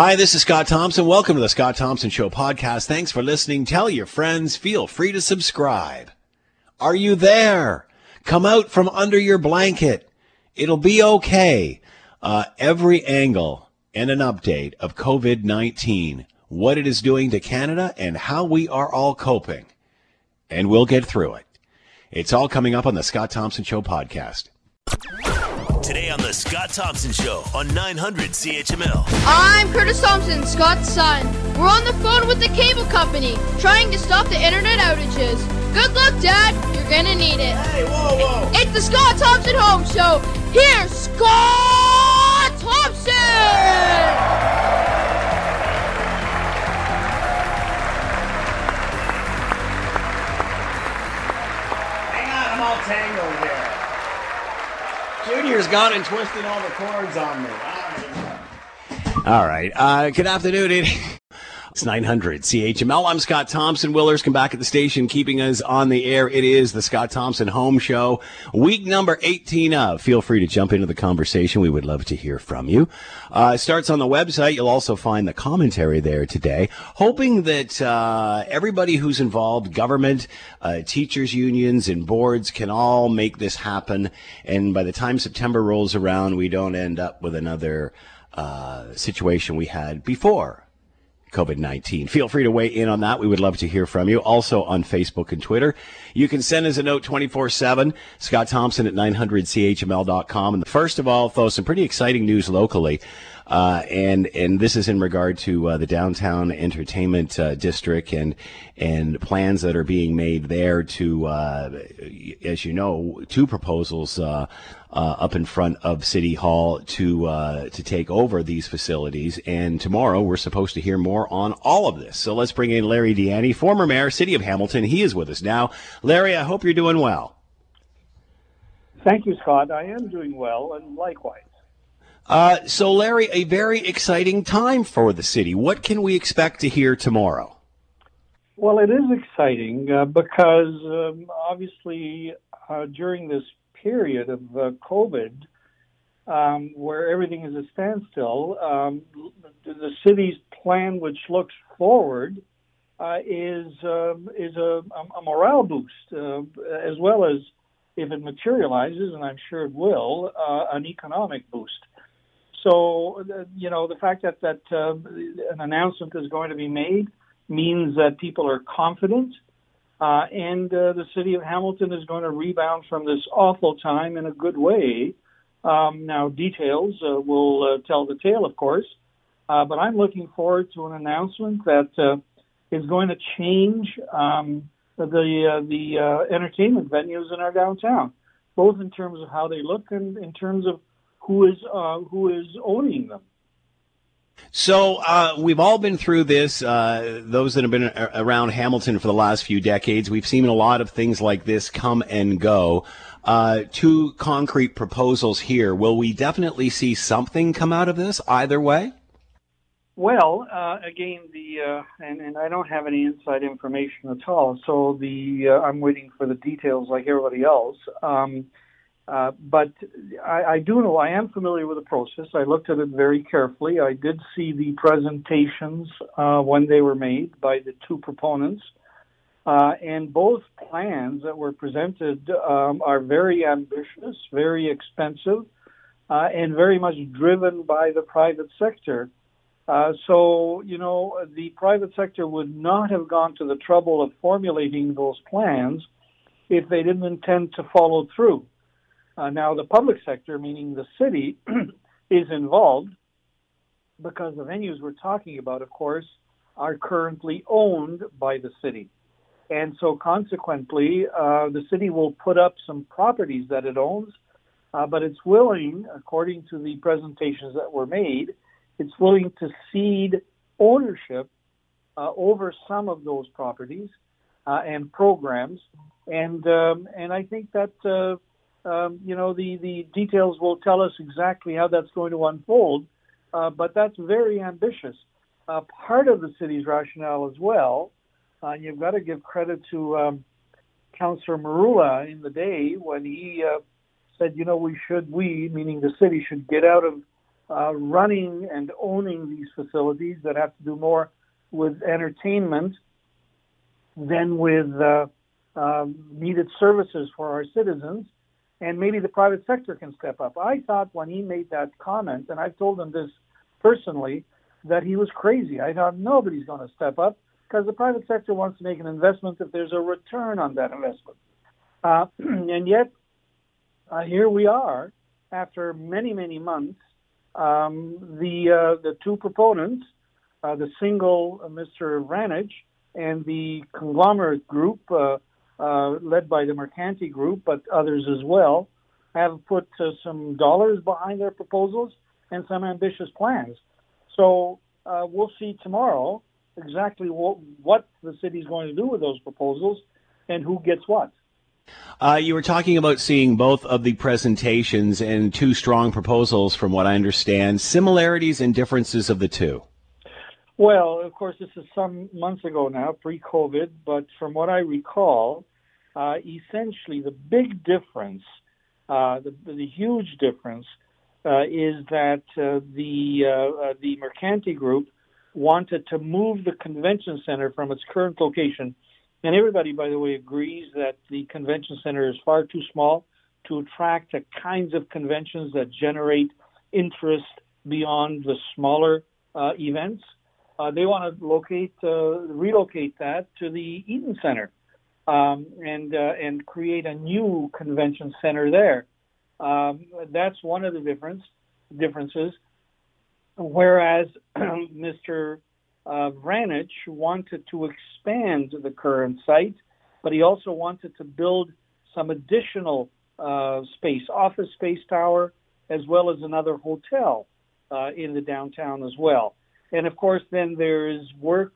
Hi, this is Scott Thompson. Welcome to the Scott Thompson Show podcast. Thanks for listening. Tell your friends. Feel free to subscribe. Are you there? Come out from under your blanket. It'll be okay. Uh, every angle and an update of COVID 19, what it is doing to Canada, and how we are all coping. And we'll get through it. It's all coming up on the Scott Thompson Show podcast. Today on the Scott Thompson Show on 900 CHML. I'm Curtis Thompson, Scott's son. We're on the phone with the cable company, trying to stop the internet outages. Good luck, Dad. You're gonna need it. Hey, whoa, whoa. It's the Scott Thompson Home Show. Here's Scott Thompson. Hang on, I'm all tangled here. Junior's gone and twisted all the cords on me. All right. Uh, good afternoon. It- 900 CHML. I'm Scott Thompson. Willers come back at the station, keeping us on the air. It is the Scott Thompson Home Show, week number 18 of. Feel free to jump into the conversation. We would love to hear from you. Uh, it starts on the website. You'll also find the commentary there today. Hoping that uh, everybody who's involved, government, uh, teachers unions, and boards can all make this happen. And by the time September rolls around, we don't end up with another uh, situation we had before. COVID 19. Feel free to weigh in on that. We would love to hear from you. Also on Facebook and Twitter. You can send us a note 24 7. Scott Thompson at 900CHML.com. And first of all, though, some pretty exciting news locally. Uh, and and this is in regard to uh, the downtown entertainment uh, district and and plans that are being made there to, uh, as you know, two proposals uh, uh, up in front of City Hall to to take over these facilities. And tomorrow we're supposed to hear more on all of this. So let's bring in Larry Di Ianni, former mayor, City of Hamilton. He is with us now. Larry, I hope you're doing well. Thank you, Scott. I am doing well, and likewise. Uh, so, Larry, a very exciting time for the city. What can we expect to hear tomorrow? Well, it is exciting uh, because um, obviously uh, during this period of uh, COVID, um, where everything is a standstill, um, the city's plan, which looks forward, uh, is um, is a, a morale boost, uh, as well as, if it materializes, and I'm sure it will, uh, an economic boost. So, you know, the fact that that uh, an announcement is going to be made means that people are confident, uh, and uh, the city of Hamilton is going to rebound from this awful time in a good way. Um, now, details uh, will uh, tell the tale, of course, uh, but I'm looking forward to an announcement that is going to change um, the the entertainment venues in our downtown, both in terms of how they look and in terms of who is uh, who is owning them. So uh, we've all been through this. Uh, those that have been a- around Hamilton for the last few decades, we've seen a lot of things like this come and go. Uh, two concrete proposals here. Will we definitely see something come out of this either way? Well, uh, again, the uh, and, and I don't have any inside information at all, so the uh, I'm waiting for the details like everybody else. Um, uh, but I, I do know I am familiar with the process. I looked at it very carefully. I did see the presentations uh, when they were made by the two proponents, uh, and both plans that were presented um, are very ambitious, very expensive, uh, and very much driven by the private sector. Uh, so, you know, the private sector would not have gone to the trouble of formulating those plans if they didn't intend to follow through. Uh, now, the public sector, meaning the city, is involved because the venues we're talking about, of course, are currently owned by the city. And so, consequently, uh, the city will put up some properties that it owns, uh, but it's willing, according to the presentations that were made, it's willing to cede ownership uh, over some of those properties uh, and programs. And um, and I think that uh, um, you know the the details will tell us exactly how that's going to unfold. Uh, but that's very ambitious. Uh, part of the city's rationale as well. Uh, you've got to give credit to um, Councillor Merulla in the day when he uh, said, you know, we should, we, meaning the city, should get out of uh, running and owning these facilities that have to do more with entertainment than with uh, uh, needed services for our citizens. And maybe the private sector can step up. I thought when he made that comment, and I've told him this personally, that he was crazy. I thought nobody's going to step up because the private sector wants to make an investment if there's a return on that investment. Uh, and yet, uh, here we are after many, many months. Um, the uh, the two proponents, uh, the single uh, Mr. Vranich and the conglomerate group uh, led by the Mercanti Group, but others as well, have put some dollars behind their proposals and some ambitious plans. So we'll see tomorrow exactly what, what the city is going to do with those proposals and who gets what. Uh, you were talking about seeing both of the presentations and two strong proposals, from what I understand. Similarities and differences of the two. Well, of course, this is some months ago now, pre-COVID, but from what I recall, uh, essentially the big difference, uh, the, the, huge difference, uh, is that uh, the uh, the Mercanti Group wanted to move the convention center from its current location. And everybody, by the way, agrees that the convention center is far too small to attract the kinds of conventions that generate interest beyond the smaller uh, events. Uh, they want to locate, uh, relocate that to the Eaton Center um, and uh, and create a new convention center there. Um, that's one of the difference differences whereas Mr. Uh, Vranich wanted to expand the current site, but he also wanted to build some additional uh, space, office space tower, as well as another hotel uh, in the downtown as well. And of course, then there is work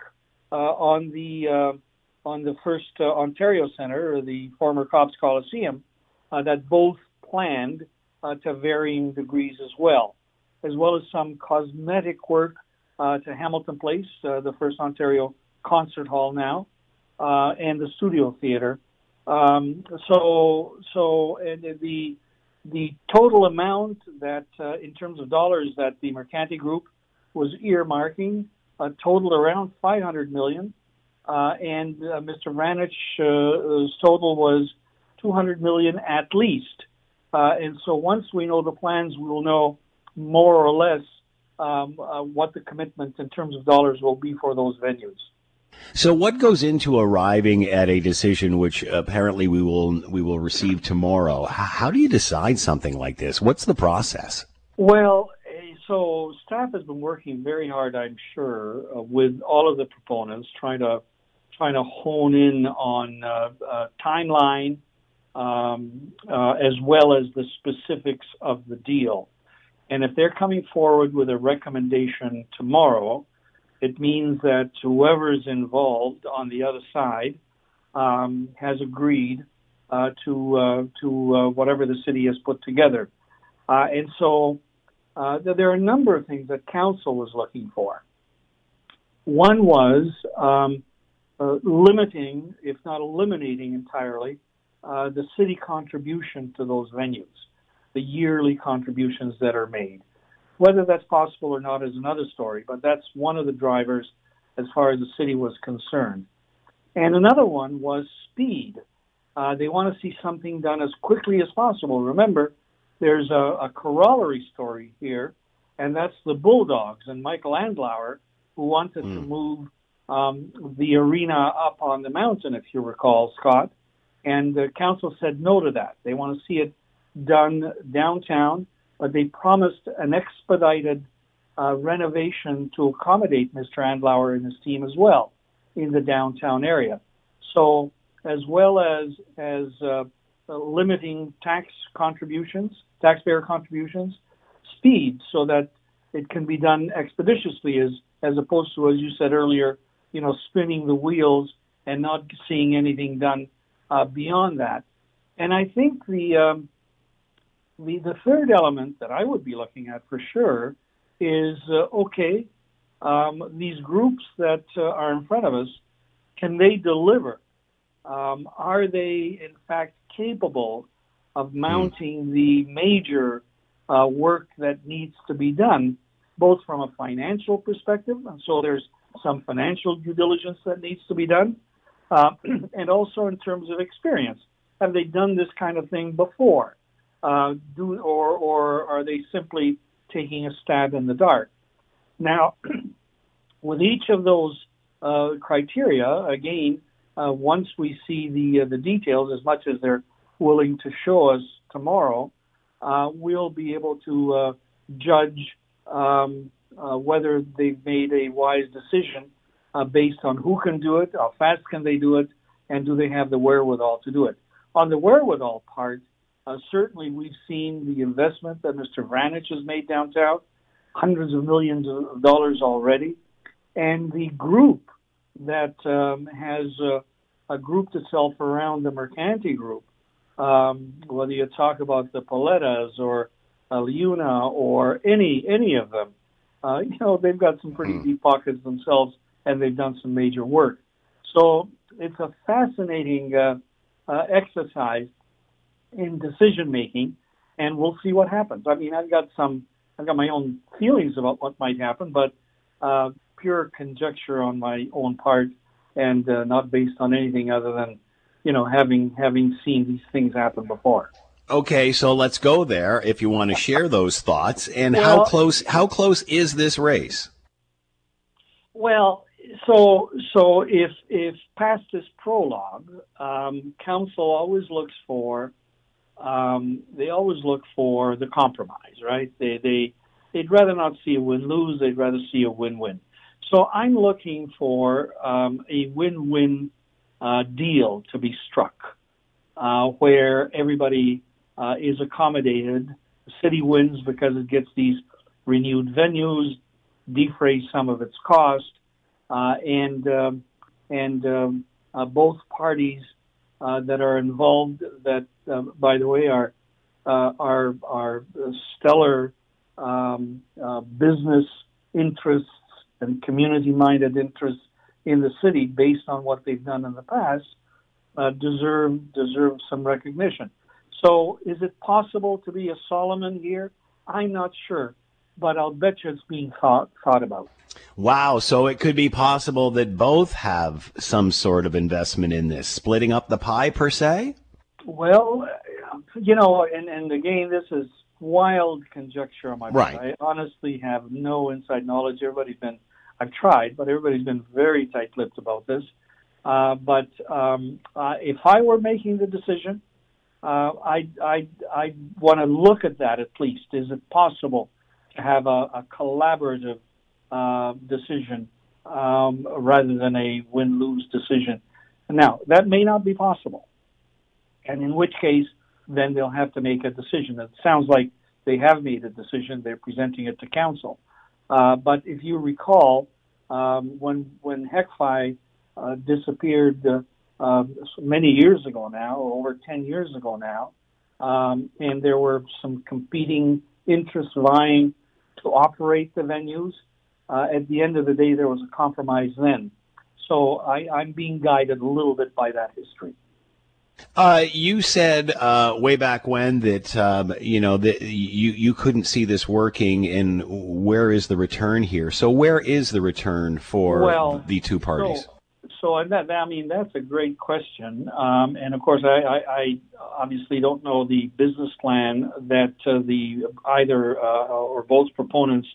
uh, on the uh, on the first uh, Ontario Center, or the former Copps Coliseum, that both planned to varying degrees as well as well as some cosmetic work uh, to Hamilton Place, uh, the First Ontario Concert Hall now, uh, and the Studio Theatre. Um, so, so and the the total amount that, uh, in terms of dollars, that the Mercanti Group was earmarking, a total around 500 million, uh, and uh, Mr. Vranich's total was 200 million at least. and so, once we know the plans, we will know more or less um, uh, what the commitment in terms of dollars will be for those venues. So, what goes into arriving at a decision, which apparently we will we will receive tomorrow? How do you decide something like this? What's the process? Well, so staff has been working very hard, I'm sure, uh, with all of the proponents, trying to trying to hone in on uh, uh timeline um, uh, as well as the specifics of the deal. And if they're coming forward with a recommendation tomorrow, it means that whoever is involved on the other side um, has agreed uh, to to whatever the city has put together. And so uh, there are a number of things that council was looking for. One was um, uh, limiting, if not eliminating entirely, the city contribution to those venues the yearly contributions that are made. Whether that's possible or not is another story, but that's one of the drivers as far as the city was concerned. And another one was speed. Uh, they want to see something done as quickly as possible. Remember, there's a, a corollary story here, and that's the Bulldogs and Michael Andlauer, who wanted mm. to hmm. move um, the arena up on the mountain, if you recall, Scott. And the council said no to that. They want to see it done downtown, but they promised an expedited uh, renovation to accommodate Mr. Andlauer and his team as well in the downtown area. So, as well as as uh, limiting tax contributions, taxpayer contributions, speed, so that it can be done expeditiously, as as opposed to, as you said earlier, you know, spinning the wheels and not seeing anything done uh, beyond that. And I think the um, the, the third element that I would be looking at for sure is uh, okay, um, these groups that uh, are in front of us, can they deliver? Um, are they in fact capable of hmm. mounting mm. the major uh, work that needs to be done, both from a financial perspective, and so there's some financial due diligence that needs to be done, uh, and also in terms of experience. Have they done this kind of thing before? Uh, do or or are they simply taking a stab in the dark? Now, with each of those uh, criteria, again, uh, once we see the uh, the details, as much as they're willing to show us tomorrow, uh, we'll be able to uh, judge um, uh, whether they've made a wise decision based on who can do it, how fast can they do it, and do they have the wherewithal to do it. On the wherewithal part, certainly we've seen the investment that Mr. Vranich has made downtown, hundreds of millions of dollars already, and the group that um, has uh, a grouped itself around the Mercanti group, um, whether you talk about the Palettas or uh, Liuna or any any of them, uh, you know they've got some pretty mm. deep pockets themselves, and they've done some major work. So it's a fascinating uh, uh, exercise in decision making, and we'll see what happens. I mean, I've got some, I've got my own feelings about what might happen, but uh, pure conjecture on my own part and uh, not based on anything other than, you know, having having seen these things happen before. Okay, so let's go there if you want to share those thoughts. And well, how close how close is this race? Well, so so if if past this prologue, um, council always looks for um, they always look for the compromise, right? They they they'd rather not see a win lose. They'd rather see a win win. So I'm looking for um, a win-win uh, deal to be struck, uh, where everybody uh, is accommodated. The city wins because it gets these renewed venues, defrays some of its cost, uh, and um, and um, uh, both parties uh, that are involved, that by the way are are are stellar um, business interests and community-minded interests in the city based on what they've done in the past uh, deserve deserve some recognition. So, is it possible to be a Solomon here? I'm not sure, but I'll bet you it's being thought thought about. Wow! So it could be possible that both have some sort of investment in this, splitting up the pie per se. Well, you know, and and again, this is wild conjecture on my part. Right. I honestly have no inside knowledge. Everybody's been I've tried, but everybody's been very tight-lipped about this. Uh, but um, uh, if I were making the decision, uh, I I I want to look at that at least. Is it possible to have a, a collaborative uh, decision um, rather than a win-lose decision? Now that may not be possible, and in which case, then they'll have to make a decision. It sounds like they have made a decision. They're presenting it to council. Uh, but if you recall, um, when when HECFI uh, disappeared uh, uh, many years ago now, over 10 years ago now, um, and there were some competing interests vying to operate the venues. Uh, at the end of the day, there was a compromise then. So I, I'm being guided a little bit by that history. Uh, you said uh, way back when that um, you know that you you couldn't see this working, and where is the return here? So where is the return for well, the two parties? So, so that, I mean that's a great question, um, and of course I, I, I, obviously don't know the business plan that uh, the either uh, or both proponents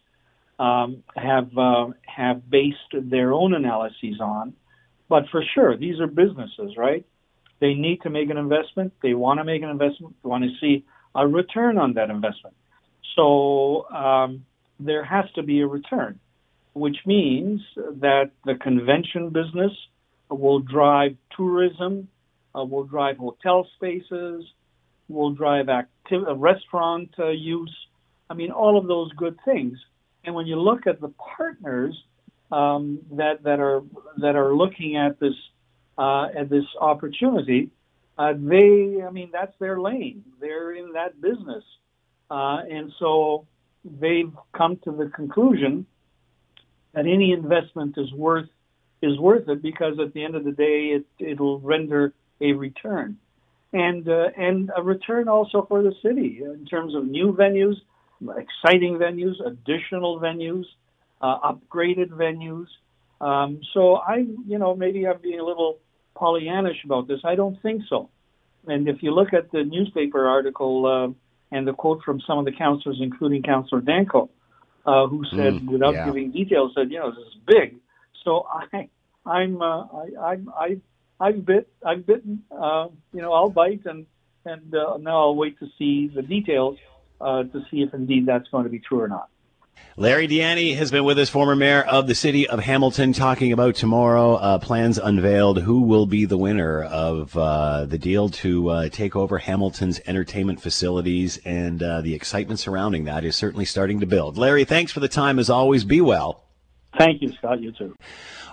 um, have uh, have based their own analyses on, but for sure these are businesses, right? They need to make an investment. They want to make an investment. They want to see a return on that investment. So um, there has to be a return, which means that the convention business will drive tourism, uh, will drive hotel spaces, will drive active, uh, restaurant uh, use. I mean, all of those good things. And when you look at the partners um, that that are that are looking at this uh, at this opportunity, uh, they, I mean, that's their lane. They're in that business. Uh, and so they've come to the conclusion that any investment is worth is worth it because at the end of the day, it it'll render a return, and uh, and a return also for the city in terms of new venues, exciting venues, additional venues, uh, upgraded venues. Um, so I, you know, maybe I'm being a little Pollyannish about this. I don't think so. And if you look at the newspaper article uh, and the quote from some of the councillors, including Councillor Danko, uh, who said, mm, without yeah. giving details, said, you know, this is big. So I, I'm, uh, I, I, I, I've bit, I've bitten. Uh, you know, I'll bite, and and uh, now I'll wait to see the details uh, to see if indeed that's going to be true or not. Larry Di Ianni has been with us, former mayor of the city of Hamilton, talking about tomorrow. Uh, plans unveiled. Who will be the winner of uh, the deal to uh, take over Hamilton's entertainment facilities? And uh, the excitement surrounding that is certainly starting to build. Larry, thanks for the time as always. Be well. Thank you, Scott. You too.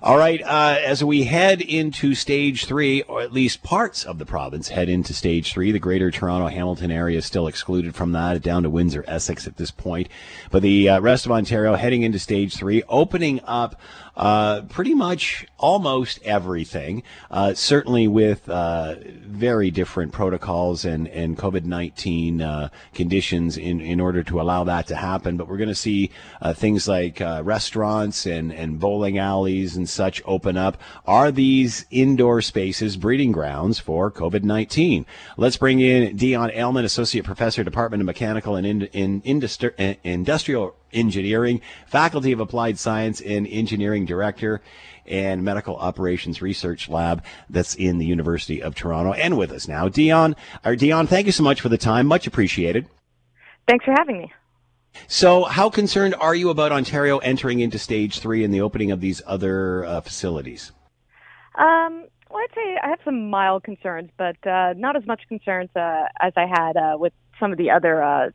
All right. Uh, as we head into stage three, or at least parts of the province head into stage three, the greater Toronto Hamilton area is still excluded from that, down to Windsor, Essex at this point. But the uh, rest of Ontario heading into stage three, opening up uh, pretty much almost everything, uh, certainly with uh, very different protocols and, and COVID 19 uh, conditions in, in order to allow that to happen. But we're going to see things like restaurants and, and bowling alleys and such open up. Are these indoor spaces breeding grounds for COVID 19? Let's bring in Dionne Aleman, Associate Professor, Department of Mechanical and in, in, Industri- uh, Industrial Engineering, Faculty of Applied Science and Engineering Director, and Medical Operations Research Lab that's in the University of Toronto. And with us now, Dionne. Or Dionne, thank you so much for the time. Much appreciated. Thanks for having me. So, how concerned are you about Ontario entering into stage three and the opening of these other uh, facilities? Um, well, I'd say I have some mild concerns, but uh, not as much concerns uh, as I had uh, with some of the other uh,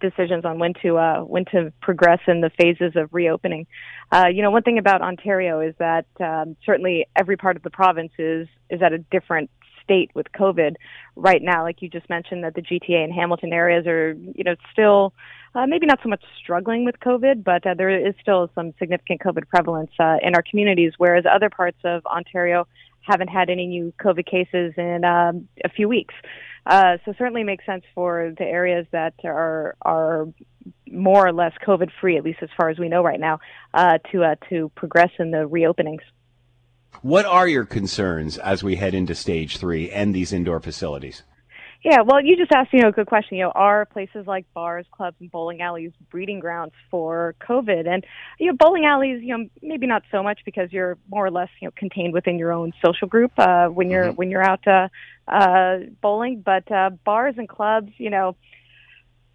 decisions on when to uh, when to progress in the phases of reopening. Uh, you know, one thing about Ontario is that um, certainly every part of the province is is at a different state with COVID right now. Like you just mentioned, that the GTA and Hamilton areas are you know still. Uh, maybe not so much struggling with COVID, but uh, there is still some significant COVID prevalence uh, in our communities, whereas other parts of Ontario haven't had any new COVID cases in um, a few weeks. Uh, so certainly makes sense for the areas that are are more or less COVID free, at least as far as we know right now, uh, to uh, to progress in the reopenings. What are your concerns as we head into stage three and these indoor facilities? Yeah, well, you just asked, you know, a good question. You know, are places like bars, clubs, and bowling alleys breeding grounds for COVID? And you know, bowling alleys, you know, maybe not so much because you're more or less, you know, contained within your own social group uh, when you're mm-hmm. when you're out uh, uh, bowling. But uh, bars and clubs, you know,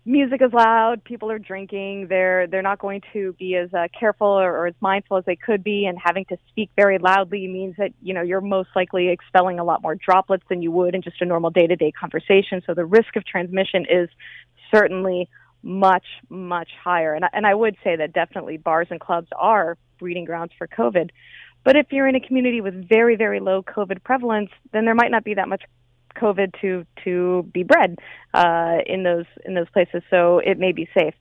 music is loud, people are drinking, they're they're not going to be as uh, careful or, or as mindful as they could be, and having to speak very loudly means that you know you're most likely expelling a lot more droplets than you would in just a normal day to day conversation. So the risk of transmission is certainly much much higher, and and I would say that definitely bars and clubs are breeding grounds for COVID. But if you're in a community with very very low COVID prevalence, then there might not be that much COVID to to be bred uh, in those in those places, so it may be safe.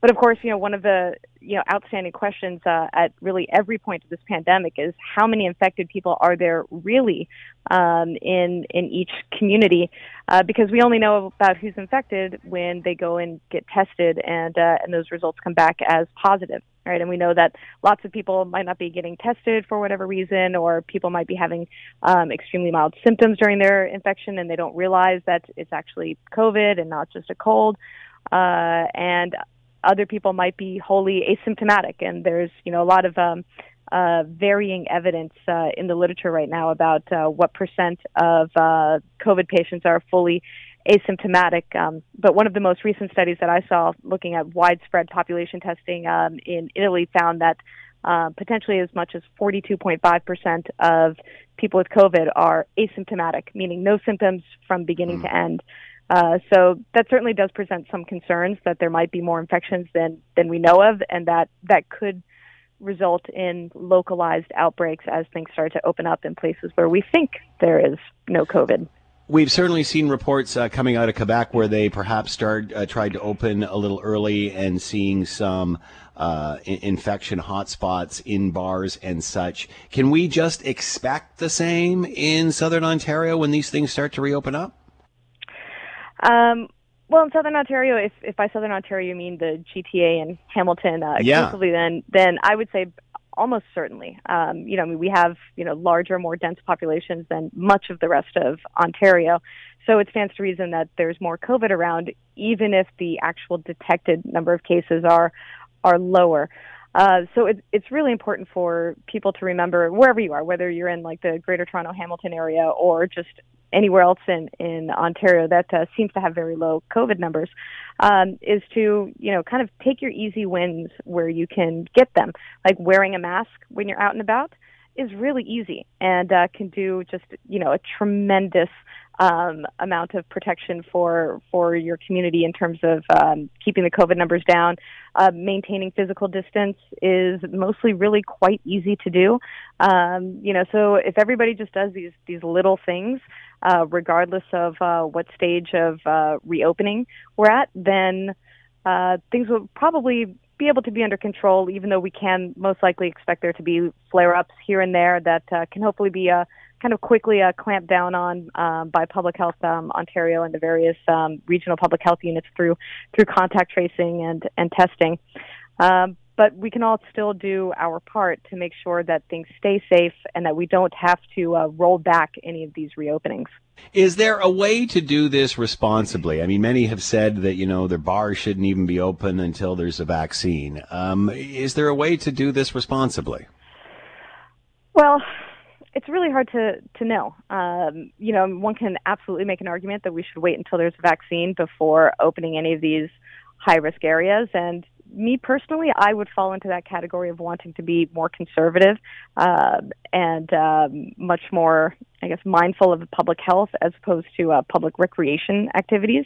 But of course, you know, one of the you know outstanding questions uh, at really every point of this pandemic is how many infected people are there really um, in in each community? Uh, because we only know about who's infected when they go and get tested, and uh, and those results come back as positive, right? And we know that lots of people might not be getting tested for whatever reason, or people might be having um, extremely mild symptoms during their infection, and they don't realize that it's actually COVID and not just a cold. Uh, and other people might be wholly asymptomatic, and there's you know a lot of um, uh, varying evidence uh, in the literature right now about uh, what percent of uh, COVID patients are fully asymptomatic. Um, but one of the most recent studies that I saw looking at widespread population testing um, in Italy found that uh, potentially as much as 42.5% of people with COVID are asymptomatic, meaning no symptoms from beginning mm. to end. Uh, so that certainly does present some concerns that there might be more infections than than we know of, and that that could result in localized outbreaks as things start to open up in places where we think there is no COVID. We've certainly seen reports uh, coming out of Quebec where they perhaps start uh, tried to open a little early and seeing some uh, infection hotspots in bars and such. Can we just expect the same in Southern Ontario when these things start to reopen up? Um, Well, in Southern Ontario, if if by Southern Ontario you mean the GTA and Hamilton uh, Yeah. exclusively, then then I would say almost certainly. Um, you know, I mean, we have you know larger, more dense populations than much of the rest of Ontario, so it stands to reason that there's more COVID around, even if the actual detected number of cases are are lower. Uh, so it, it's really important for people to remember wherever you are, whether you're in like the Greater Toronto Hamilton area or just anywhere else in in Ontario that uh, seems to have very low COVID numbers, um, is to you know kind of take your easy wins where you can get them, like wearing a mask when you're out and about is really easy and uh, can do just you know a tremendous um, amount of protection for for your community in terms of um, keeping the COVID numbers down. Uh, maintaining physical distance is mostly really quite easy to do. Um, you know, so if everybody just does these these little things, uh, regardless of uh, what stage of uh, reopening we're at, then uh, things will probably be able to be under control. Even though we can most likely expect there to be flare ups here and there that uh, can hopefully be uh, kind of quickly uh, clamped down on um, by Public Health um, Ontario and the various um, regional public health units through through contact tracing and and testing. Um, but we can all still do our part to make sure that things stay safe and that we don't have to uh, roll back any of these reopenings. Is there a way to do this responsibly? I mean, many have said that, you know, their bars shouldn't even be open until there's a vaccine. Um, is there a way to do this responsibly? Well, it's really hard to to know. Um, you know, one can absolutely make an argument that we should wait until there's a vaccine before opening any of these high risk areas. And me personally, I would fall into that category of wanting to be more conservative uh, and um, much more, I guess, mindful of public health as opposed to uh, public recreation activities.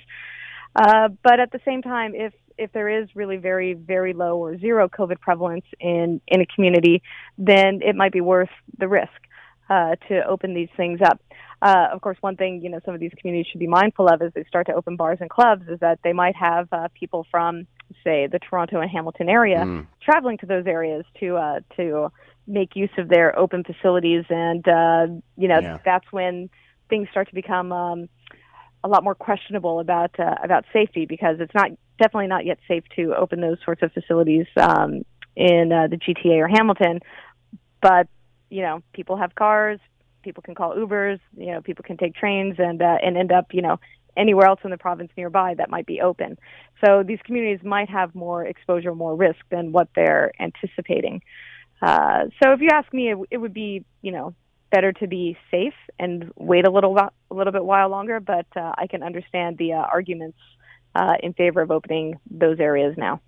Uh, but at the same time, if if there is really very very low or zero COVID prevalence in in a community, then it might be worth the risk uh, to open these things up. Uh, of course, one thing you know some of these communities should be mindful of as they start to open bars and clubs is that they might have uh, people from, say, the Toronto and Hamilton area Mm. traveling to those areas to uh, to make use of their open facilities, and uh, you know Yeah. that's when things start to become um, a lot more questionable about uh, about safety because it's not definitely not yet safe to open those sorts of facilities um, in uh, the GTA or Hamilton, but you know people have cars, people can call Ubers, you know people can take trains and uh, and end up you know anywhere else in the province nearby that might be open. So these communities might have more exposure, more risk than what they're anticipating. Uh, so if you ask me, it, it would be you know better to be safe and wait a little a little bit while longer. But uh, I can understand the uh, arguments uh, in favor of opening those areas now.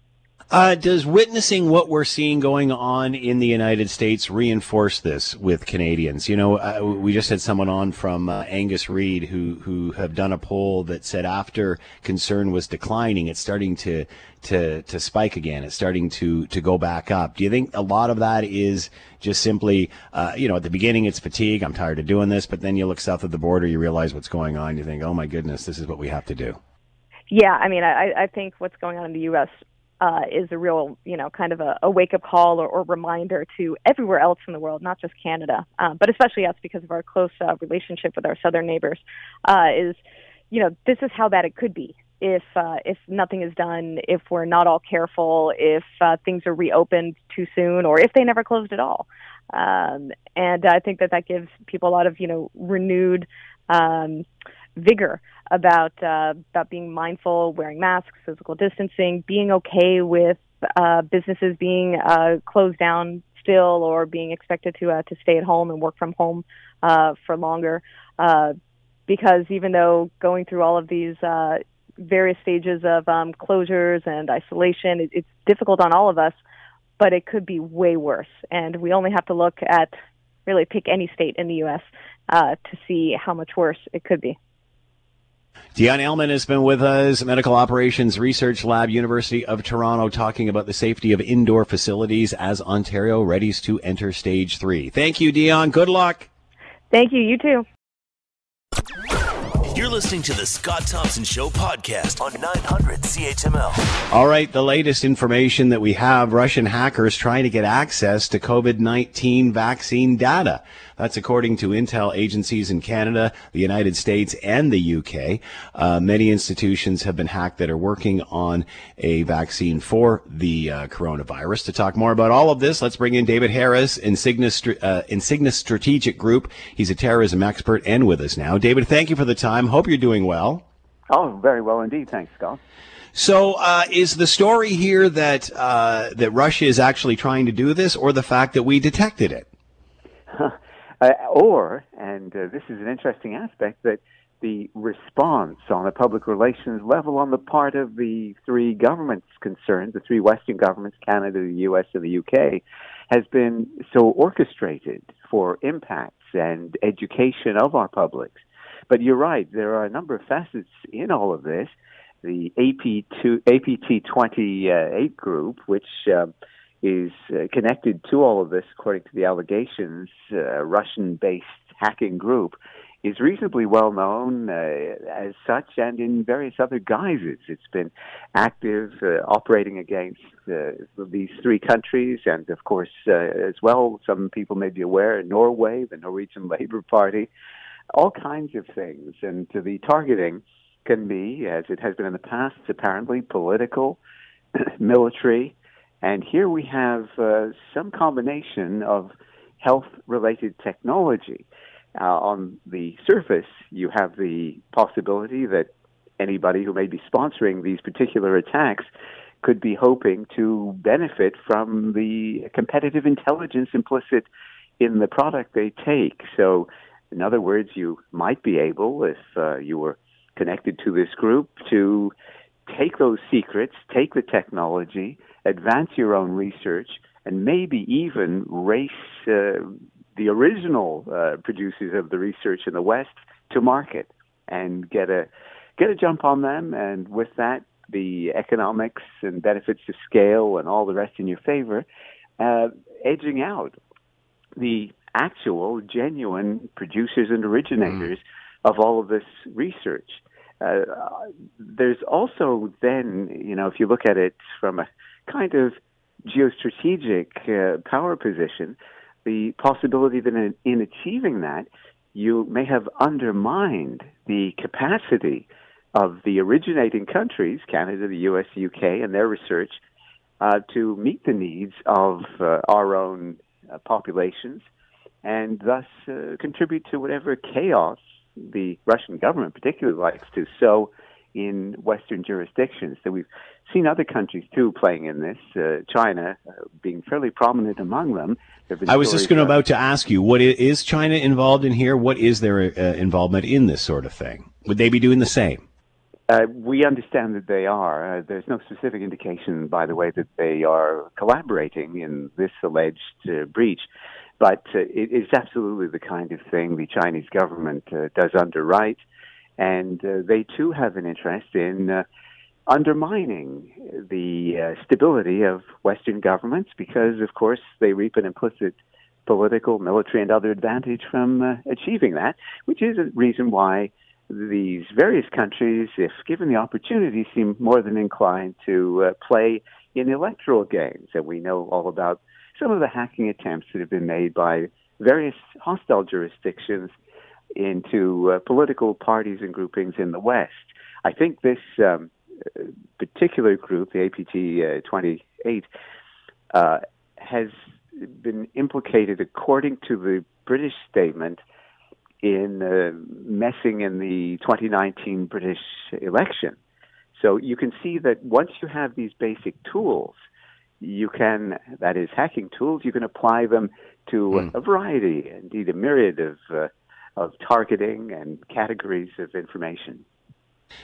Uh, does witnessing what we're seeing going on in the United States reinforce this with Canadians? You know, uh, we just had someone on from uh, Angus Reid who who have done a poll that said after concern was declining, it's starting to to to spike again. It's starting to to go back up. Do you think a lot of that is just simply, uh, you know, at the beginning it's fatigue. I'm tired of doing this, but then you look south of the border, you realize what's going on. You think, oh my goodness, this is what we have to do. Yeah, I mean, I, I think what's going on in the U.S. Uh, is a real, you know, kind of a, a wake-up call or, or reminder to everywhere else in the world, not just Canada, um, but especially us because of our close uh, relationship with our southern neighbors. Uh, is, you know, this is how bad it could be if uh, if nothing is done, if we're not all careful, if uh, things are reopened too soon, or if they never closed at all. Um, and I think that that gives people a lot of, you know, renewed. Um, vigor about uh, about being mindful, wearing masks, physical distancing, being okay with uh, businesses being uh, closed down still, or being expected to uh, to stay at home and work from home uh, for longer. Uh, because even though going through all of these uh, various stages of um, closures and isolation, it, it's difficult on all of us, but it could be way worse. And we only have to look at really pick any state in the U.S. Uh, to see how much worse it could be. Dionne Aleman has been with us, Medical Operations Research Lab, University of Toronto, talking about the safety of indoor facilities as Ontario readies to enter stage three. Thank you, Dionne. Good luck. Thank you. You too. You're You're listening to the Scott Thompson Show podcast on 900 CHML. All right, the latest information that we have Russian hackers trying to get access to COVID 19 vaccine data. That's according to intel agencies in Canada, the United States, and the UK. Uh, many institutions have been hacked that are working on a vaccine for the uh, coronavirus. To talk more about all of this, let's bring in David Harris, Insignis, uh, Insignis Strategic Group. He's a terrorism expert and with us now. David, thank you for the time. Hope you're doing well. Oh, very well indeed. Thanks, Scott. So, uh, is the story here that uh, that Russia is actually trying to do this, or the fact that we detected it? Uh, or, and uh, this is an interesting aspect, that the response on a public relations level on the part of the three governments concerned, the three Western governments, Canada, the US, and the UK, has been so orchestrated for impacts and education of our publics. But you're right, there are a number of facets in all of this. The AP2, APT 28 group, which uh, is uh, connected to all of this, according to the allegations, uh, Russian based hacking group, is reasonably well known uh, as such and in various other guises. It's been active, uh, operating against uh, these three countries, and of course, uh, as well, some people may be aware, Norway, the Norwegian Labour Party, all kinds of things. And the targeting can be, as it has been in the past, apparently political, military, and here we have uh, some combination of health related technology. Uh, on the surface, you have the possibility that anybody who may be sponsoring these particular attacks could be hoping to benefit from the competitive intelligence implicit in the product they take. So, in other words, you might be able, if uh, you were connected to this group, to take those secrets, take the technology, advance your own research, and maybe even race uh, the original uh, producers of the research in the West to market and get a get a jump on them. And with that, the economics and benefits of scale and all the rest in your favor, uh, edging out the actual, genuine producers and originators mm. of all of this research. Uh, there's also then, you know, if you look at it from a kind of geostrategic uh, power position, the possibility that in, in achieving that, you may have undermined the capacity of the originating countries, Canada, the US, UK, and their research, uh, to meet the needs of uh, our own uh, populations and thus uh, contribute to whatever chaos the Russian government particularly likes to. Sow in Western jurisdictions. So we've seen other countries too playing in this. Uh, China uh, being fairly prominent among them. I was just going to about to ask you, what is, China involved in here? What is their uh, involvement in this sort of thing? Would they be doing the same? Uh, we understand that they are. Uh, there's no specific indication, by the way, that they are collaborating in this alleged uh, breach. But it is absolutely the kind of thing the Chinese government does underwrite and uh, they too have an interest in uh, undermining the uh, stability of Western governments because, of course, they reap an implicit political, military, and other advantage from uh, achieving that, which is a reason why these various countries, if given the opportunity, seem more than inclined to uh, play in electoral games. And we know all about some of the hacking attempts that have been made by various hostile jurisdictions into uh, political parties and groupings in the West. I think this um, particular group, the APT uh, 28, uh, has been implicated, according to the British statement, in uh, messing in the 2019 British election. So you can see that once you have these basic tools, you can, that is, hacking tools, you can apply them to mm. a variety, indeed a myriad of uh, of targeting and categories of information.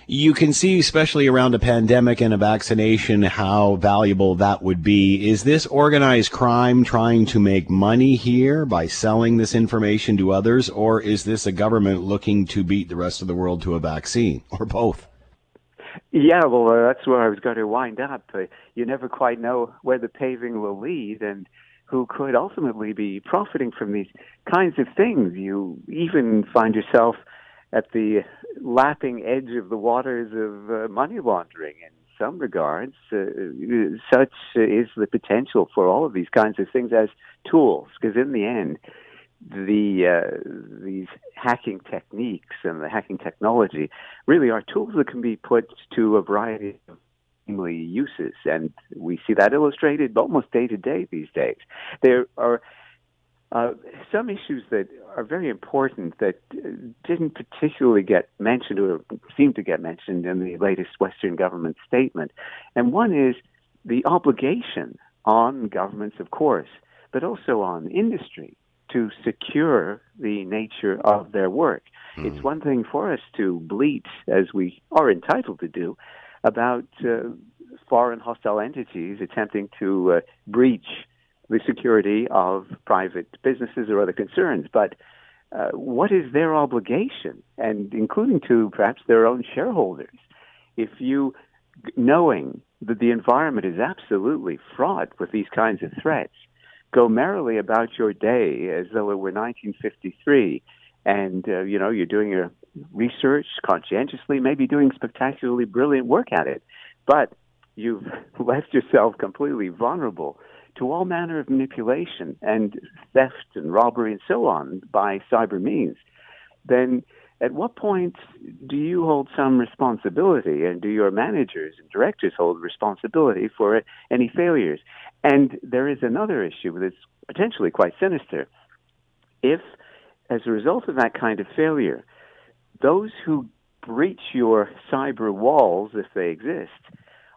You can see, especially around a pandemic and a vaccination, how valuable that would be. Is this organized crime trying to make money here by selling this information to others, or is this a government looking to beat the rest of the world to a vaccine, or both? Yeah, well, uh, that's where I was going to wind up. Uh, you never quite know where the paving will lead, and who could ultimately be profiting from these kinds of things. You even find yourself at the lapping edge of the waters of uh, money laundering in some regards. Uh, such is the potential for all of these kinds of things as tools, because in the end, the uh, these hacking techniques and the hacking technology really are tools that can be put to a variety of uses, and we see that illustrated almost day to day these days. There are uh, some issues that are very important that didn't particularly get mentioned or seem to get mentioned in the latest Western government statement. And one is the obligation on governments, of course, but also on industry to secure the nature of their work. Mm. It's one thing for us to bleat, as we are entitled to do, about uh, foreign hostile entities attempting to uh, breach the security of private businesses or other concerns. But uh, what is their obligation, and including to perhaps their own shareholders, if you, knowing that the environment is absolutely fraught with these kinds of threats, go merrily about your day as though it were 1953, and uh, you know you're doing your research conscientiously, maybe doing spectacularly brilliant work at it, but you've left yourself completely vulnerable to all manner of manipulation and theft and robbery and so on by cyber means, then at what point do you hold some responsibility and do your managers and directors hold responsibility for any failures? And there is another issue that's potentially quite sinister. If, as a result of that kind of failure, those who breach your cyber walls, if they exist,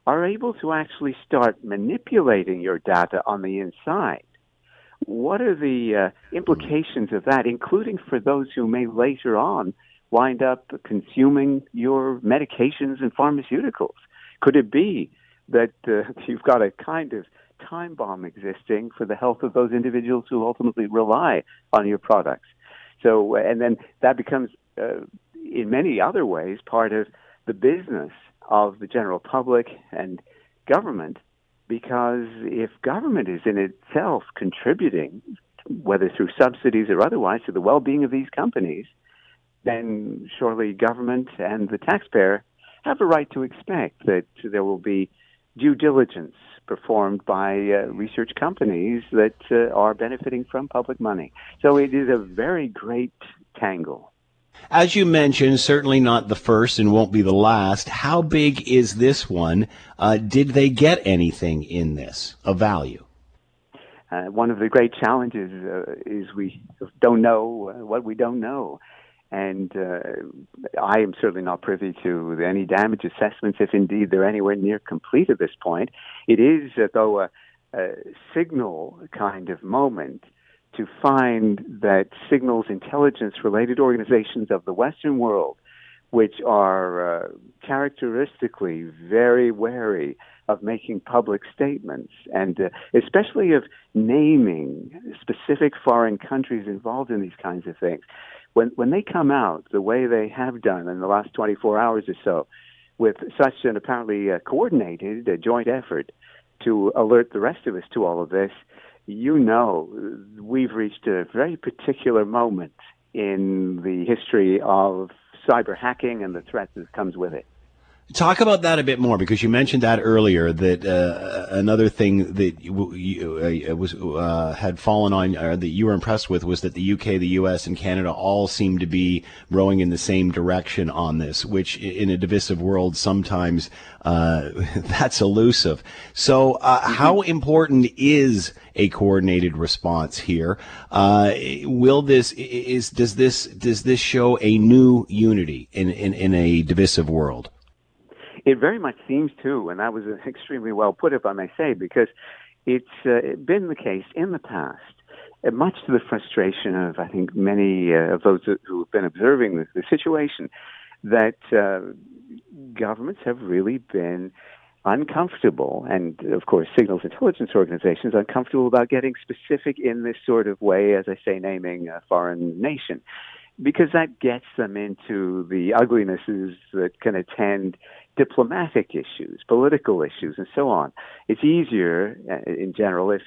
are able to actually start manipulating your data on the inside. What are the uh, implications of that, including for those who may later on wind up consuming your medications and pharmaceuticals? Could it be that uh, you've got a kind of time bomb existing for the health of those individuals who ultimately rely on your products? So, and then that becomes, uh, in many other ways, part of the business of the general public and government because if government is in itself contributing, whether through subsidies or otherwise, to the well being of these companies, then surely government and the taxpayer have a right to expect that there will be due diligence performed by uh, research companies that uh, are benefiting from public money. So it is a very great tangle. As you mentioned, certainly not the first and won't be the last. How big is this one? Uh, did they get anything in this of value? Uh, one of the great challenges uh, is we don't know uh, what we don't know. And uh, I am certainly not privy to any damage assessments, if indeed they're anywhere near complete at this point. It is, though, a, a signal kind of moment to find that signals intelligence related organizations of the Western world, which are uh, characteristically very wary of making public statements and uh, especially of naming specific foreign countries involved in these kinds of things. When, when they come out the way they have done in the last 24 hours or so, with such an apparently uh, coordinated uh, joint effort to alert the rest of us to all of this, you know we've reached a very particular moment in the history of cyber hacking and the threat that comes with it. Talk about that a bit more because you mentioned that earlier. That uh, another thing that you, you uh, was uh, had fallen on uh, that you were impressed with was that the UK, the US, and Canada all seem to be rowing in the same direction on this. Which, in a divisive world, sometimes uh, that's elusive. So, uh, mm-hmm. how important is a coordinated response here? will this is does this does this show a new unity in in, in a divisive world? It very much seems to, and that was extremely well put, if I may say, because it's uh, been the case in the past, uh, much to the frustration of, I think, many uh, of those who have been observing the, the situation, that uh, governments have really been uncomfortable, and of course, signals intelligence organizations uncomfortable about getting specific in this sort of way, as I say, naming a foreign nation, because that gets them into the uglinesses that can attend diplomatic issues, political issues, and so on. It's easier, uh, in general, if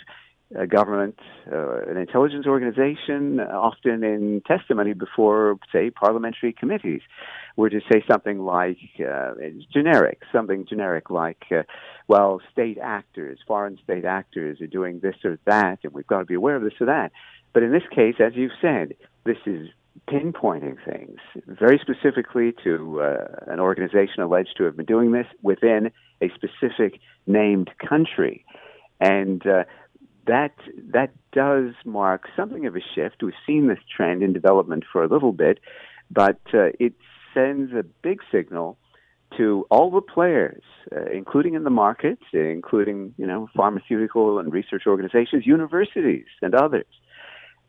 a government, uh, an intelligence organization, often in testimony before, say, parliamentary committees, were to say something like, uh, generic, something generic like, uh, well, state actors, foreign state actors are doing this or that, and we've got to be aware of this or that. But in this case, as you've said, this is pinpointing things very specifically to uh, an organization alleged to have been doing this within a specific named country. And uh, that that does mark something of a shift. We've seen this trend in development for a little bit, but uh, it sends a big signal to all the players, uh, including in the market, including you know pharmaceutical and research organizations, universities, and others.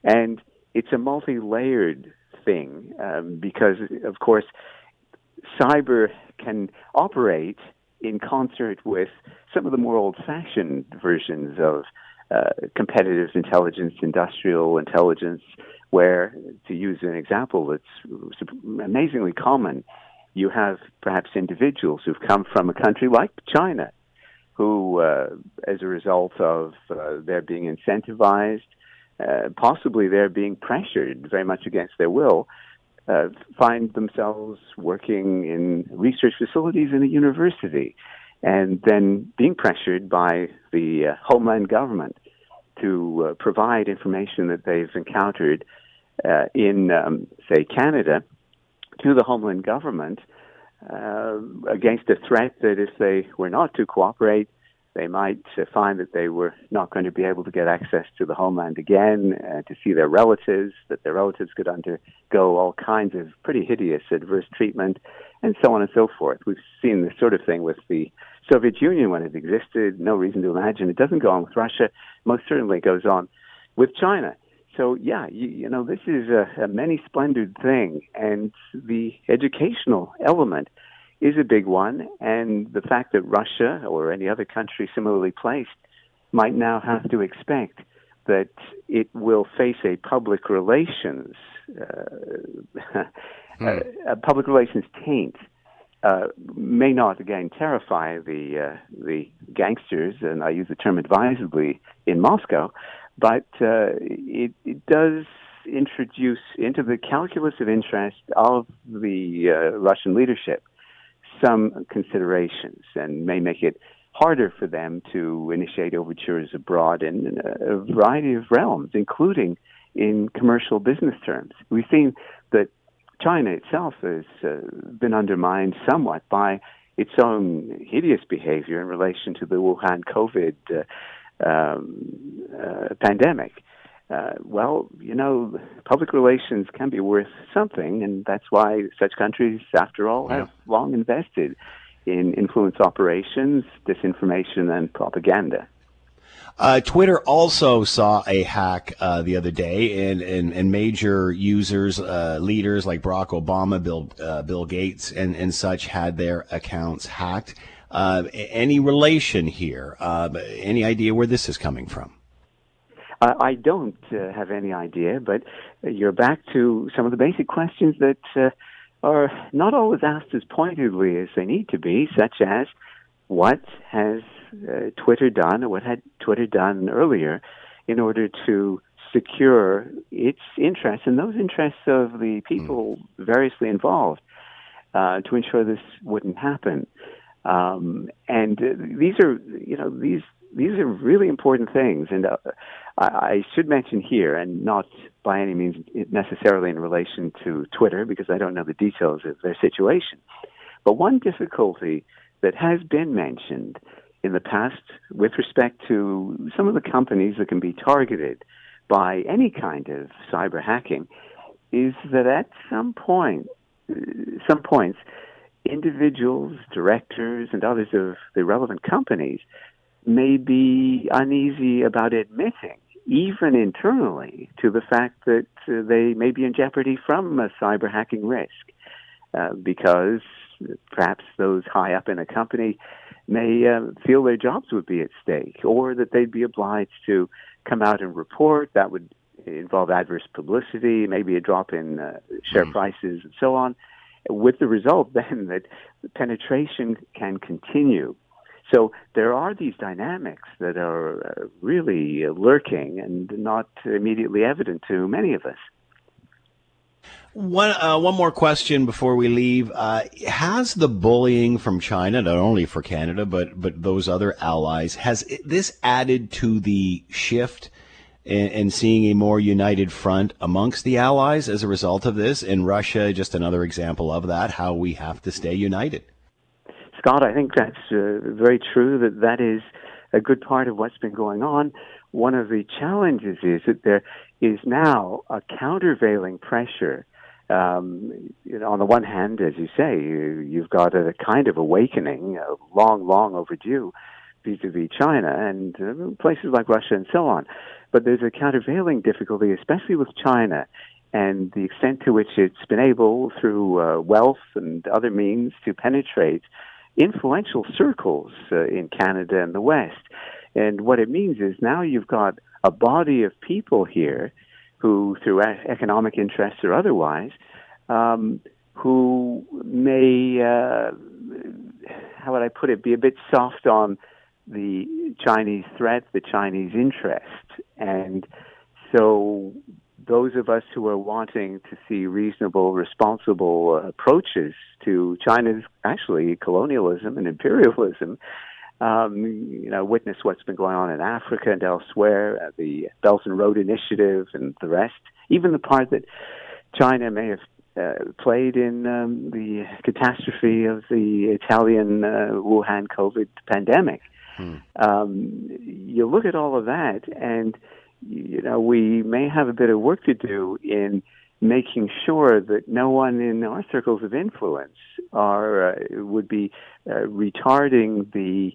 And it's a multi-layered thing um, because, of course, cyber can operate in concert with some of the more old-fashioned versions of uh, competitive intelligence, industrial intelligence, where, to use an example that's amazingly common, you have perhaps individuals who've come from a country like China, who, uh, as a result of uh, their being incentivized, uh, possibly they're being pressured very much against their will, uh, find themselves working in research facilities in a university and then being pressured by the uh, homeland government to uh, provide information that they've encountered uh, in, um, say, Canada to the homeland government against a threat that if they were not to cooperate, they might uh, find that they were not going to be able to get access to the homeland again, uh, to see their relatives, that their relatives could undergo all kinds of pretty hideous adverse treatment, and so on and so forth. We've seen this sort of thing with the Soviet Union when it existed. No reason to imagine it doesn't go on with Russia. Most certainly goes on with China. So yeah, you, you know, this is a, a many splendored thing, and the educational element is a big one, and the fact that Russia or any other country similarly placed might now have to expect that it will face a public relations uh, a, a, public relations taint uh, may not again terrify the uh, the gangsters, and I use the term advisedly in Moscow, but uh, it, it does introduce into the calculus of interest of the uh, Russian leadership some considerations and may make it harder for them to initiate overtures abroad in a variety of realms, including in commercial business terms. We've seen that China itself has uh, been undermined somewhat by its own hideous behavior in relation to the Wuhan COVID uh, um, uh, pandemic uh, well, you know, public relations can be worth something, and that's why such countries, after all, have long invested in influence operations, disinformation, and propaganda. Uh, Twitter also saw a hack uh, the other day, and, and, and major users, uh, leaders like Barack Obama, Bill uh, Bill Gates, and, and such had their accounts hacked. Uh, any relation here? Uh, any idea where this is coming from? Uh, I don't uh, have any idea, but you're back to some of the basic questions that uh, are not always asked as pointedly as they need to be, such as what has uh, Twitter done, or what had Twitter done earlier, in order to secure its interests and those interests of the people mm. variously involved uh, to ensure this wouldn't happen. Um, and uh, these are, you know, these these are really important things, and uh, I, I should mention here, and not by any means necessarily in relation to Twitter, because I don't know the details of their situation. But one difficulty that has been mentioned in the past with respect to some of the companies that can be targeted by any kind of cyber hacking is that at some point, some points, individuals, directors, and others of the relevant companies may be uneasy about admitting, even internally, to the fact that uh, they may be in jeopardy from a cyber hacking risk, uh, because perhaps those high up in a company may uh, feel their jobs would be at stake, or that they'd be obliged to come out and report. That would involve adverse publicity, maybe a drop in uh, share mm. prices, and so on. With the result then that penetration can continue So there are these dynamics that are uh, really lurking and not immediately evident to many of us. One uh, one more question before we leave: uh, Has the bullying from China, not only for Canada but but those other allies, has this added to the shift in, in seeing a more united front amongst the allies as a result of this? In Russia, just another example of that. How we have to stay united. Scott, I think that's uh, very true. That that is a good part of what's been going on. One of the challenges is that there is now a countervailing pressure um, you know, on the one hand, as you say, you, you've got a kind of awakening, uh, long, long overdue, vis-a-vis China and uh, places like Russia and so on. But there's a countervailing difficulty, especially with China, and the extent to which it's been able, through uh, wealth and other means, to penetrate influential circles uh, in Canada and the West. And what it means is now you've got a body of people here who, through economic interests or otherwise, um, who may, uh, how would I put it, be a bit soft on the Chinese threat, the Chinese interest. And so those of us who are wanting to see reasonable, responsible approaches to China's actually colonialism and imperialism um, you know, witness what's been going on in Africa and elsewhere, uh, the Belt and Road Initiative and the rest, even the part that China may have uh, played in um, the catastrophe of the Italian uh, Wuhan COVID pandemic. Hmm. Um, you look at all of that, and you know we may have a bit of work to do in making sure that no one in our circles of influence are uh, would be uh, retarding the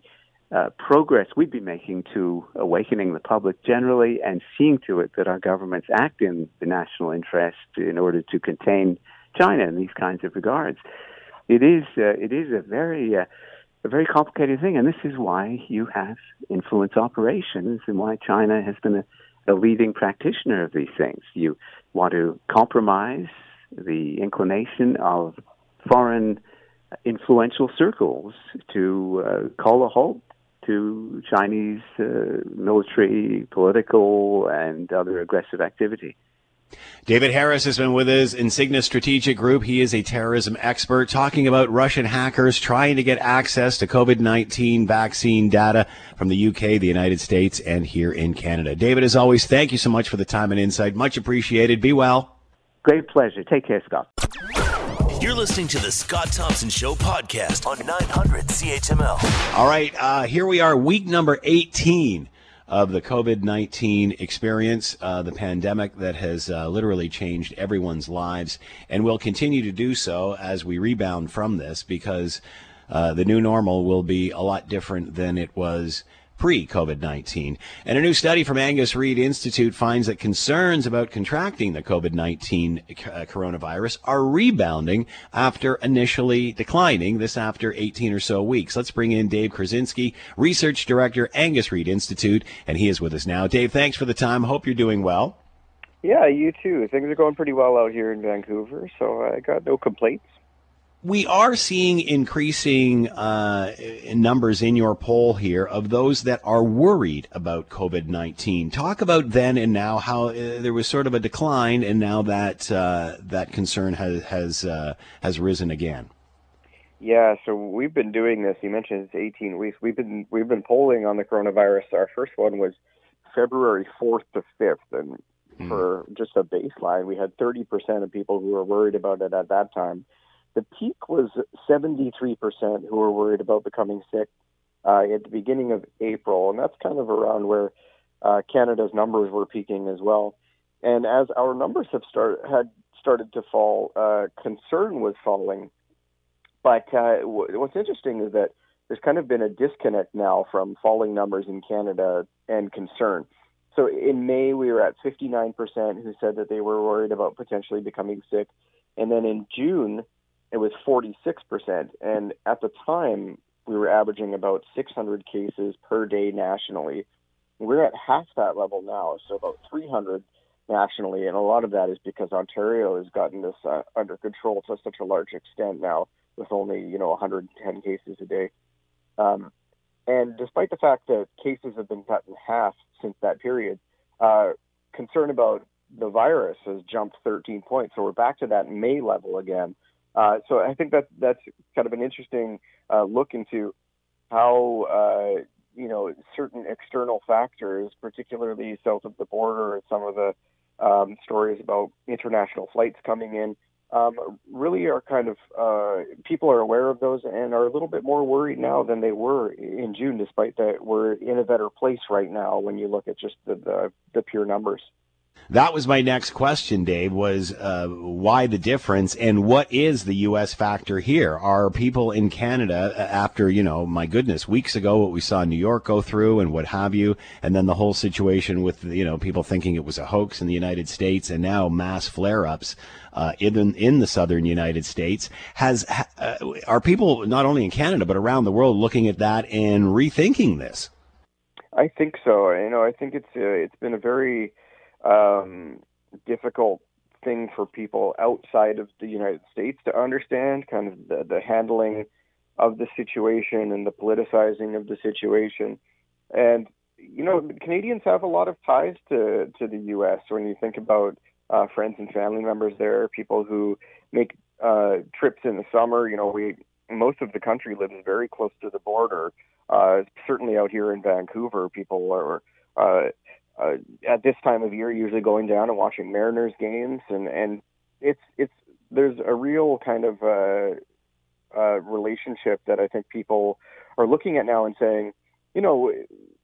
uh, progress we'd be making to awakening the public generally and seeing to it that our governments act in the national interest in order to contain China in these kinds of regards. It is uh, it is a very uh, a very complicated thing, and this is why you have influence operations and why China has been a, a leading practitioner of these things. You want to compromise the inclination of foreign influential circles to uh, call a halt to Chinese uh, military, political, and other aggressive activity. David Harris has been with us, Insignis Strategic Group. He is a terrorism expert talking about Russian hackers trying to get access to COVID 19 vaccine data from the UK, the United States, and here in Canada. David, as always, thank you so much for the time and insight. Much appreciated. Be well. Great pleasure. Take care, Scott. You're listening to the Scott Thompson Show podcast on 900 CHML. All right, uh, here we are, week number 18 of the COVID 19 experience, uh, the pandemic that has uh, literally changed everyone's lives and will continue to do so as we rebound from this because uh, the new normal will be a lot different than it was pre COVID 19. And a new study from Angus Reid Institute finds that concerns about contracting the COVID 19 uh, coronavirus are rebounding after initially declining, this after 18 or so weeks. Let's bring in Dave Korzinski, Research Director, Angus Reid Institute, and he is with us now. Dave, thanks for the time. Hope you're doing well. Yeah, you too. Things are going pretty well out here in Vancouver, so I got no complaints we are seeing increasing uh, numbers in your poll here of those that are worried about COVID 19. Talk about then and now how uh, there was sort of a decline, and now that uh, that concern has has uh, has risen again. Yeah, so we've been doing this. You mentioned it's 18 weeks. We've been we've been polling on the coronavirus. Our first one was February 4th to 5th, and mm. for just a baseline, we had 30% of people who were worried about it at that time. The peak was 73% who were worried about becoming sick uh, at the beginning of April, and that's kind of around where uh, Canada's numbers were peaking as well. And as our numbers have started had started to fall, uh, concern was falling. But uh, w- what's interesting is that there's kind of been a disconnect now from falling numbers in Canada and concern. So in May, we were at 59% who said that they were worried about potentially becoming sick. And then in June, it was 46%. And at the time, we were averaging about 600 cases per day nationally. We're at half that level now, so about 300 nationally. And a lot of that is because Ontario has gotten this uh, under control to such a large extent now with only, you know, 110 cases a day. Um, And despite the fact that cases have been cut in half since that period, uh, concern about the virus has jumped 13 points. So we're back to that May level again. Uh, so I think that that's kind of an interesting uh, look into how uh, you know certain external factors, particularly south of the border, and some of the um, stories about international flights coming in, um, really are kind of uh, people are aware of those and are a little bit more worried now than they were in June, despite that we're in a better place right now when you look at just the, the, the pure numbers. That was my next question, Dave. Was uh, why the difference, and what is the U.S. factor here? Are people in Canada uh, after you know, my goodness, weeks ago, what we saw in New York go through and what have you, and then the whole situation with you know people thinking it was a hoax in the United States, and now mass flare-ups uh, in in the southern United States. Has uh, are people not only in Canada but around the world looking at that and rethinking this? I think so. You know, I think it's uh, it's been a very um, difficult thing for people outside of the United States to understand, kind of the, the handling of the situation and the politicizing of the situation. And you know, Canadians have a lot of ties to to the U.S. When you think about uh, friends and family members there, people who make uh, trips in the summer. You know, we most of the country lives very close to the border. Uh, certainly out here in Vancouver, people are uh, uh, at this time of year usually going down and watching Mariners games, and and it's it's there's a real kind of uh, uh, relationship that I think people are looking at now and saying, you know,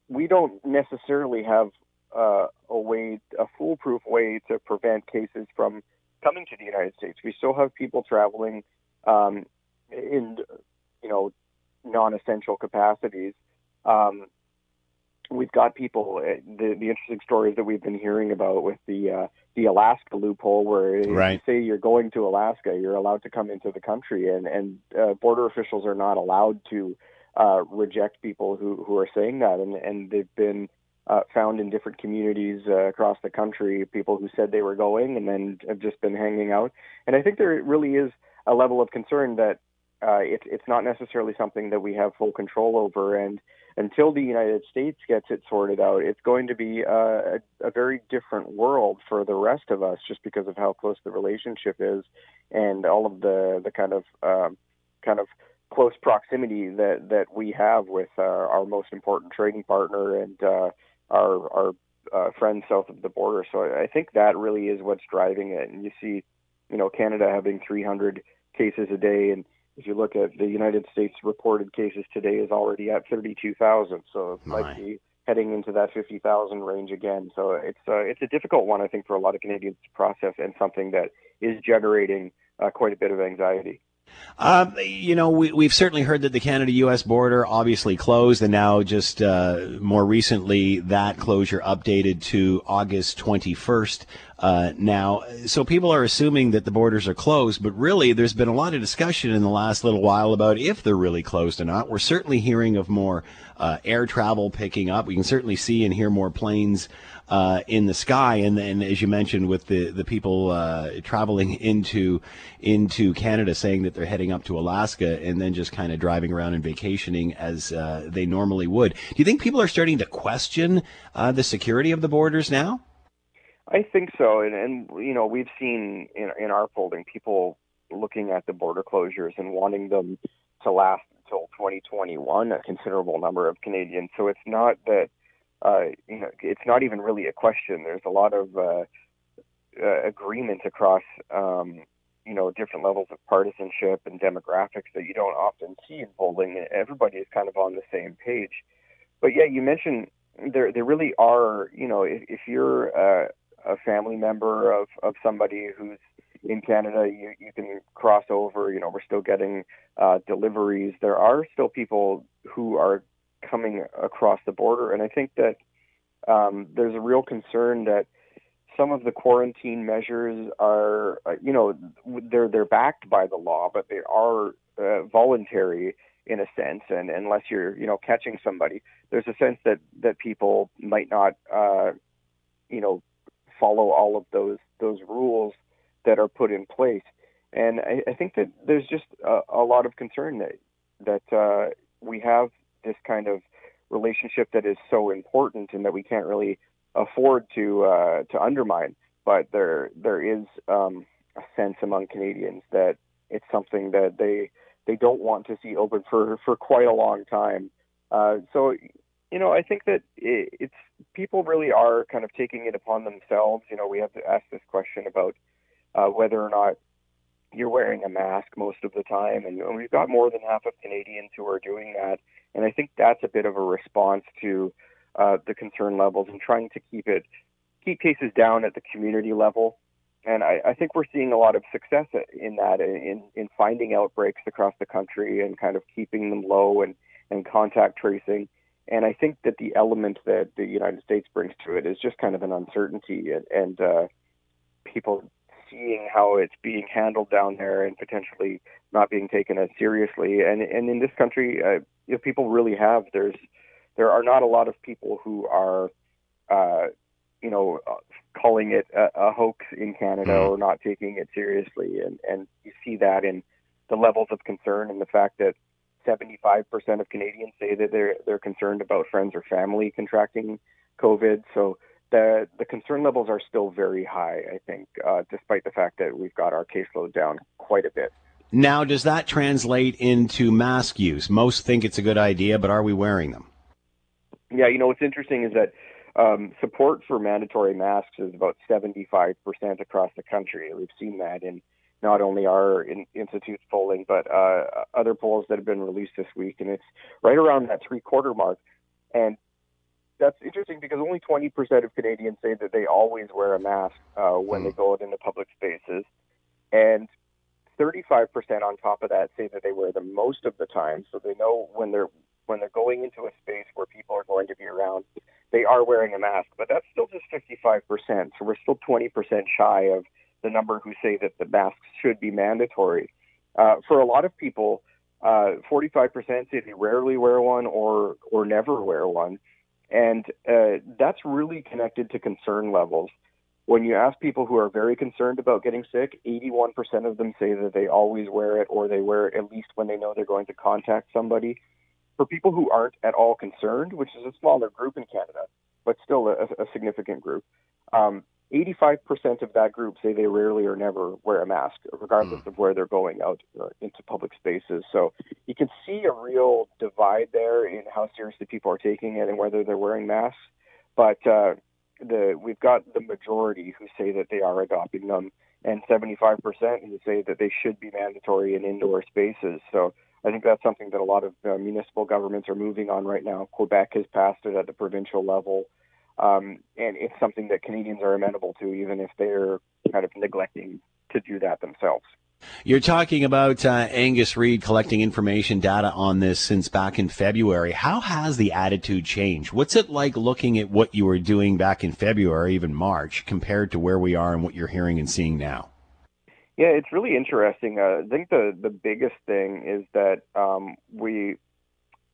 we don't necessarily have uh, a way, a foolproof way to prevent cases from coming to the United States. We still have people traveling um, in, you know, non-essential capacities. Um, we've got people. Uh, the the interesting stories that we've been hearing about with the uh, the Alaska loophole, where right. you say you're going to Alaska, you're allowed to come into the country, and and uh, border officials are not allowed to uh, reject people who who are saying that, and and they've been. Uh, found in different communities uh, across the country, people who said they were going and then have just been hanging out. And I think there really is a level of concern that uh, it, it's not necessarily something that we have full control over. And until the United States gets it sorted out, it's going to be a, a, very different world for the rest of us, just because of how close the relationship is, and all of the the kind of um, kind of close proximity that that we have with uh, our most important trading partner and uh, our our uh, friends south of the border. So I think that really is what's driving it. And you see, you know, Canada having 300 cases a day and if you look at the United States reported cases today is already at 32,000. So it might be heading into that 50,000 range again. So it's uh, it's a difficult one, I think, for a lot of Canadians to process, and something that is generating uh, quite a bit of anxiety. Uh, you know, we, have certainly heard that the Canada-U.S. border obviously closed, and now just uh, more recently that closure updated to August 21st. Uh, now, so people are assuming that the borders are closed, but really, there's been a lot of discussion in the last little while about if they're really closed or not. We're certainly hearing of more uh, air travel picking up. We can certainly see and hear more planes uh, in the sky. And then, as you mentioned, with the the people uh, traveling into into Canada, saying that they're heading up to Alaska, and then just kind of driving around and vacationing as uh, they normally would. Do you think people are starting to question uh, the security of the borders now? I think so, and, and you know we've seen in in our polling people looking at the border closures and wanting them to last until 2021. A considerable number of Canadians. So it's not that uh, you know, it's not even really a question. There's a lot of uh, uh, agreement across, um, you know, different levels of partisanship and demographics that you don't often see in polling. Everybody is kind of on the same page. But yeah, you mentioned there there really are, you know, if, if you're uh, a family member of of somebody who's in Canada, you you can cross over. You know, we're still getting uh, deliveries. There are still people who are coming across the border. And I think that um, there's a real concern that some of the quarantine measures are, uh, you know, they're they're backed by the law, but they are uh, voluntary in a sense. And unless you're, you know, catching somebody, there's a sense that that people might not, uh, you know, follow all of those those rules that are put in place. And I, I think that there's just a, a lot of concern that that uh, we have this kind of relationship that is so important and that we can't really afford to uh, to undermine. But there there is um, a sense among Canadians that it's something that they they don't want to see open for for quite a long time. Uh, so you know, I think that it, it's people really are kind of taking it upon themselves. You know, we have to ask this question about uh, whether or not you're wearing a mask most of the time, and we've got more than half of Canadians who are doing that. And I think that's a bit of a response to uh, the concern levels and trying to keep it keep cases down at the community level. And I, I think we're seeing a lot of success in that, in in finding outbreaks across the country and kind of keeping them low and and contact tracing. And I think that the element that the United States brings to it is just kind of an uncertainty and, and uh, people seeing how it's being handled down there and potentially not being taken as seriously. And and in this country, uh, if people really have, there's there are not a lot of people who are, uh, you know, uh, calling it a, a hoax in Canada mm. or not taking it seriously. And and you see that in the levels of concern and the fact that 75% of Canadians say that they're they're concerned about friends or family contracting COVID. So the the concern levels are still very high. I think, uh, despite the fact that we've got our caseload down quite a bit. Now, does that translate into mask use? Most think it's a good idea, but are we wearing them? Yeah, you know what's interesting is that um, support for mandatory masks is about 75% across the country. We've seen that in not only our in, institute's polling, but uh, other polls that have been released this week, and it's right around that three quarter mark. And that's interesting because only 20% of Canadians say that they always wear a mask uh, when mm. they hmm. go out into public spaces, and 35% on top of that say that they wear them most of the time. So they know when they're when they're going into a space where people are going to be around, they are wearing a mask. But that's still just 55%. So we're still 20% shy of the number who say that the masks should be mandatory. Uh, for a lot of people, uh, 45% say they rarely wear one or or never wear one, and uh, that's really connected to concern levels. When you ask people who are very concerned about getting sick, 81% of them say that they always wear it or they wear it at least when they know they're going to contact somebody. For people who aren't at all concerned, which is a smaller group in Canada, but still a, a significant group, um, 85% of that group say they rarely or never wear a mask, regardless mm. of where they're going out uh, into public spaces. So you can see a real divide there in how seriously people are taking it and whether they're wearing masks. But uh, the we've got the majority who say that they are adopting them, and 75% who say that they should be mandatory in indoor spaces. So I think that's something that a lot of uh, municipal governments are moving on right now. Quebec has passed it at the provincial level. Um, and it's something that Canadians are amenable to, even if they're kind of neglecting to do that themselves. You're talking about uh, Angus Reid collecting information data on this since back in February. How has the attitude changed? What's it like looking at what you were doing back in February, even March, compared to where we are and what you're hearing and seeing now? Yeah, it's really interesting. Uh, I think the the biggest thing is that um, we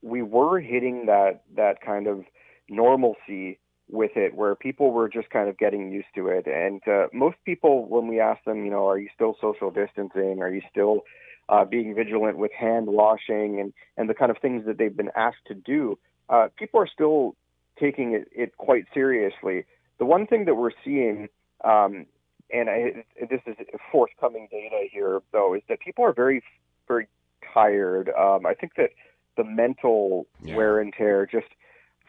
we were hitting that that kind of normalcy with it where people were just kind of getting used to it. And uh, most people, when we ask them, you know, are you still social distancing? Are you still uh, being vigilant with hand washing and, and the kind of things that they've been asked to do? Uh, people are still taking it, it quite seriously. The one thing that we're seeing, um, and I, this is forthcoming data here, though, is that people are very, very tired. Um, I think that the mental yeah. wear and tear just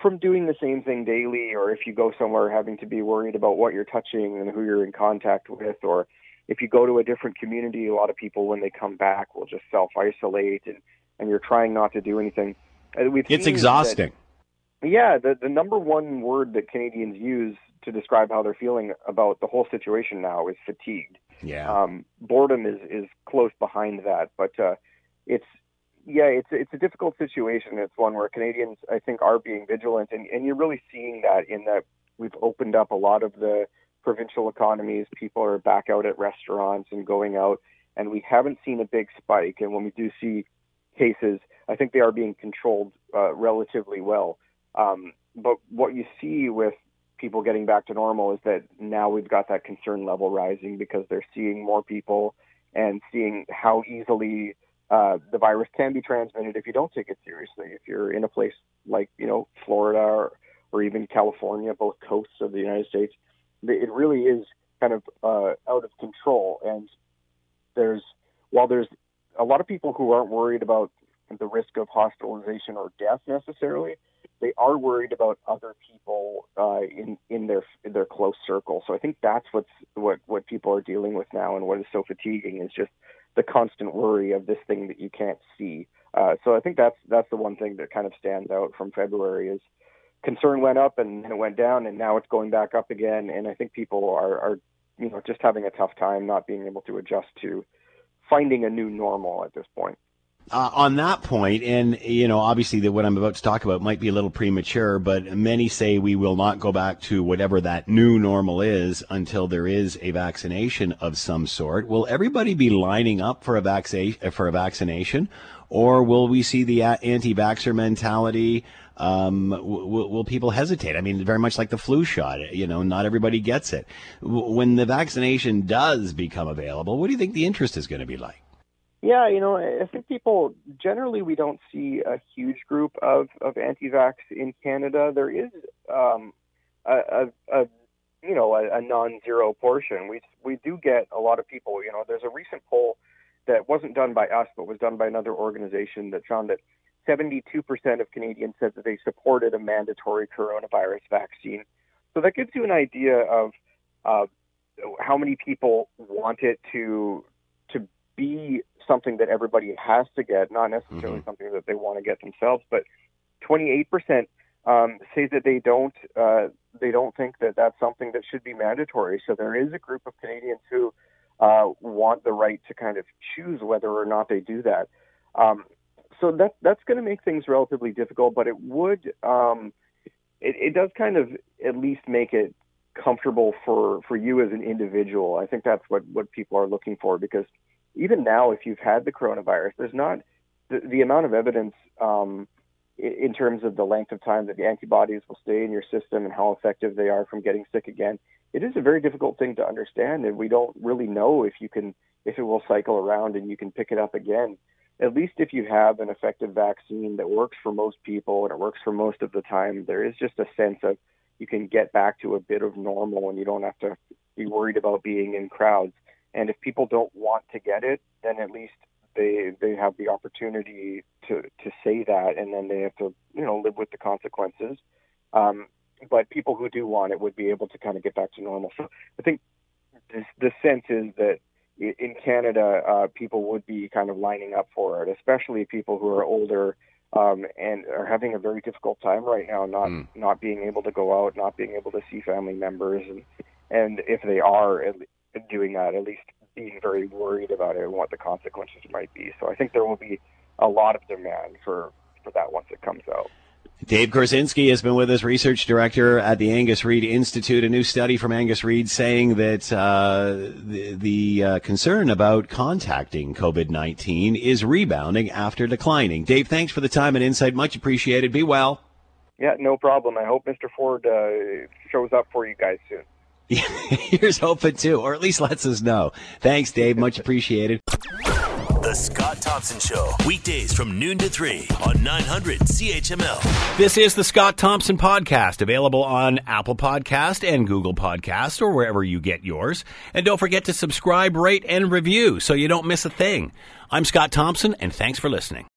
from doing the same thing daily, or if you go somewhere having to be worried about what you're touching and who you're in contact with, or if you go to a different community, a lot of people when they come back will just self isolate and, and you're trying not to do anything. We've it's exhausting. That, yeah, the, the number one word that Canadians use to describe how they're feeling about the whole situation now is fatigued. Yeah. Um, boredom is, is close behind that, but uh, it's yeah, it's it's a difficult situation. It's one where Canadians, I think, are being vigilant, and, and you're really seeing that in that we've opened up a lot of the provincial economies. People are back out at restaurants and going out, and we haven't seen a big spike. And when we do see cases, I think they are being controlled uh, relatively well. Um, but what you see with people getting back to normal is that now we've got that concern level rising because they're seeing more people and seeing how easily uh, the virus can be transmitted if you don't take it seriously. If you're in a place like you know Florida or, or even California, both coasts of the United States, it really is kind of uh, out of control. And there's while there's a lot of people who aren't worried about the risk of hospitalization or death necessarily, they are worried about other people uh, in in their in their close circle. So I think that's what's what what people are dealing with now, and what is so fatiguing is just the constant worry of this thing that you can't see. Uh, so I think that's that's the one thing that kind of stands out from February is concern went up and, and it went down, and now it's going back up again. And I think people are are you know just having a tough time not being able to adjust to finding a new normal at this point. Uh, on that point, and you know, obviously, that what I'm about to talk about might be a little premature, but many say we will not go back to whatever that new normal is until there is a vaccination of some sort. Will everybody be lining up for a vaccine for a vaccination, or will we see the anti-vaxxer mentality? Um, will, people hesitate? I mean, very much like the flu shot. You know, not everybody gets it. When the vaccination does become available, what do you think the interest is going to be like? Yeah, you know, I think people generally we don't see a huge group of of anti-vax in Canada. There is um, a, a, a you know a, a non-zero portion. We we do get a lot of people. You know, there's a recent poll that wasn't done by us, but was done by another organization that found that 72% of Canadians said that they supported a mandatory coronavirus vaccine. So that gives you an idea of uh, how many people want it to to be something that everybody has to get, not necessarily mm-hmm. something that they want to get themselves. But 28% um, say that they don't uh, they don't think that that's something that should be mandatory. So there is a group of Canadians who uh, want the right to kind of choose whether or not they do that. Um, so that that's going to make things relatively difficult, but it would um, it, it does kind of at least make it comfortable for for you as an individual. I think that's what what people are looking for because even now, if you've had the coronavirus, there's not the, the amount of evidence um, in terms of the length of time that the antibodies will stay in your system and how effective they are from getting sick again. It is a very difficult thing to understand, and we don't really know if you can if it will cycle around and you can pick it up again. At least if you have an effective vaccine that works for most people and it works for most of the time, there is just a sense of you can get back to a bit of normal and you don't have to be worried about being in crowds. And if people don't want to get it, then at least they they have the opportunity to to say that, and then they have to you know live with the consequences. Um, but people who do want it would be able to kind of get back to normal. So I think this, the sense is that in Canada, uh, people would be kind of lining up for it, especially people who are older um, and are having a very difficult time right now, not mm. not being able to go out, not being able to see family members, and and if they are doing that, at least being very worried about it and what the consequences might be. So I think there will be a lot of demand for, for that once it comes out. Dave Korzinski has been with us, research director at the Angus Reid Institute. A new study from Angus Reid saying that uh, the, the uh, concern about contacting COVID 19 is rebounding after declining. Dave, thanks for the time and insight. Much appreciated. Be well. Yeah, no problem. I hope Mr. Ford uh, shows up for you guys soon. Here's hoping too, or at least lets us know. Thanks, Dave. Much appreciated. The Scott Thompson Show, weekdays from noon to 3 on 900 CHML. This is the Scott Thompson Podcast, available on Apple Podcast and Google Podcast or wherever you get yours. And don't forget to subscribe, rate, and review so you don't miss a thing. I'm Scott Thompson, and thanks for listening.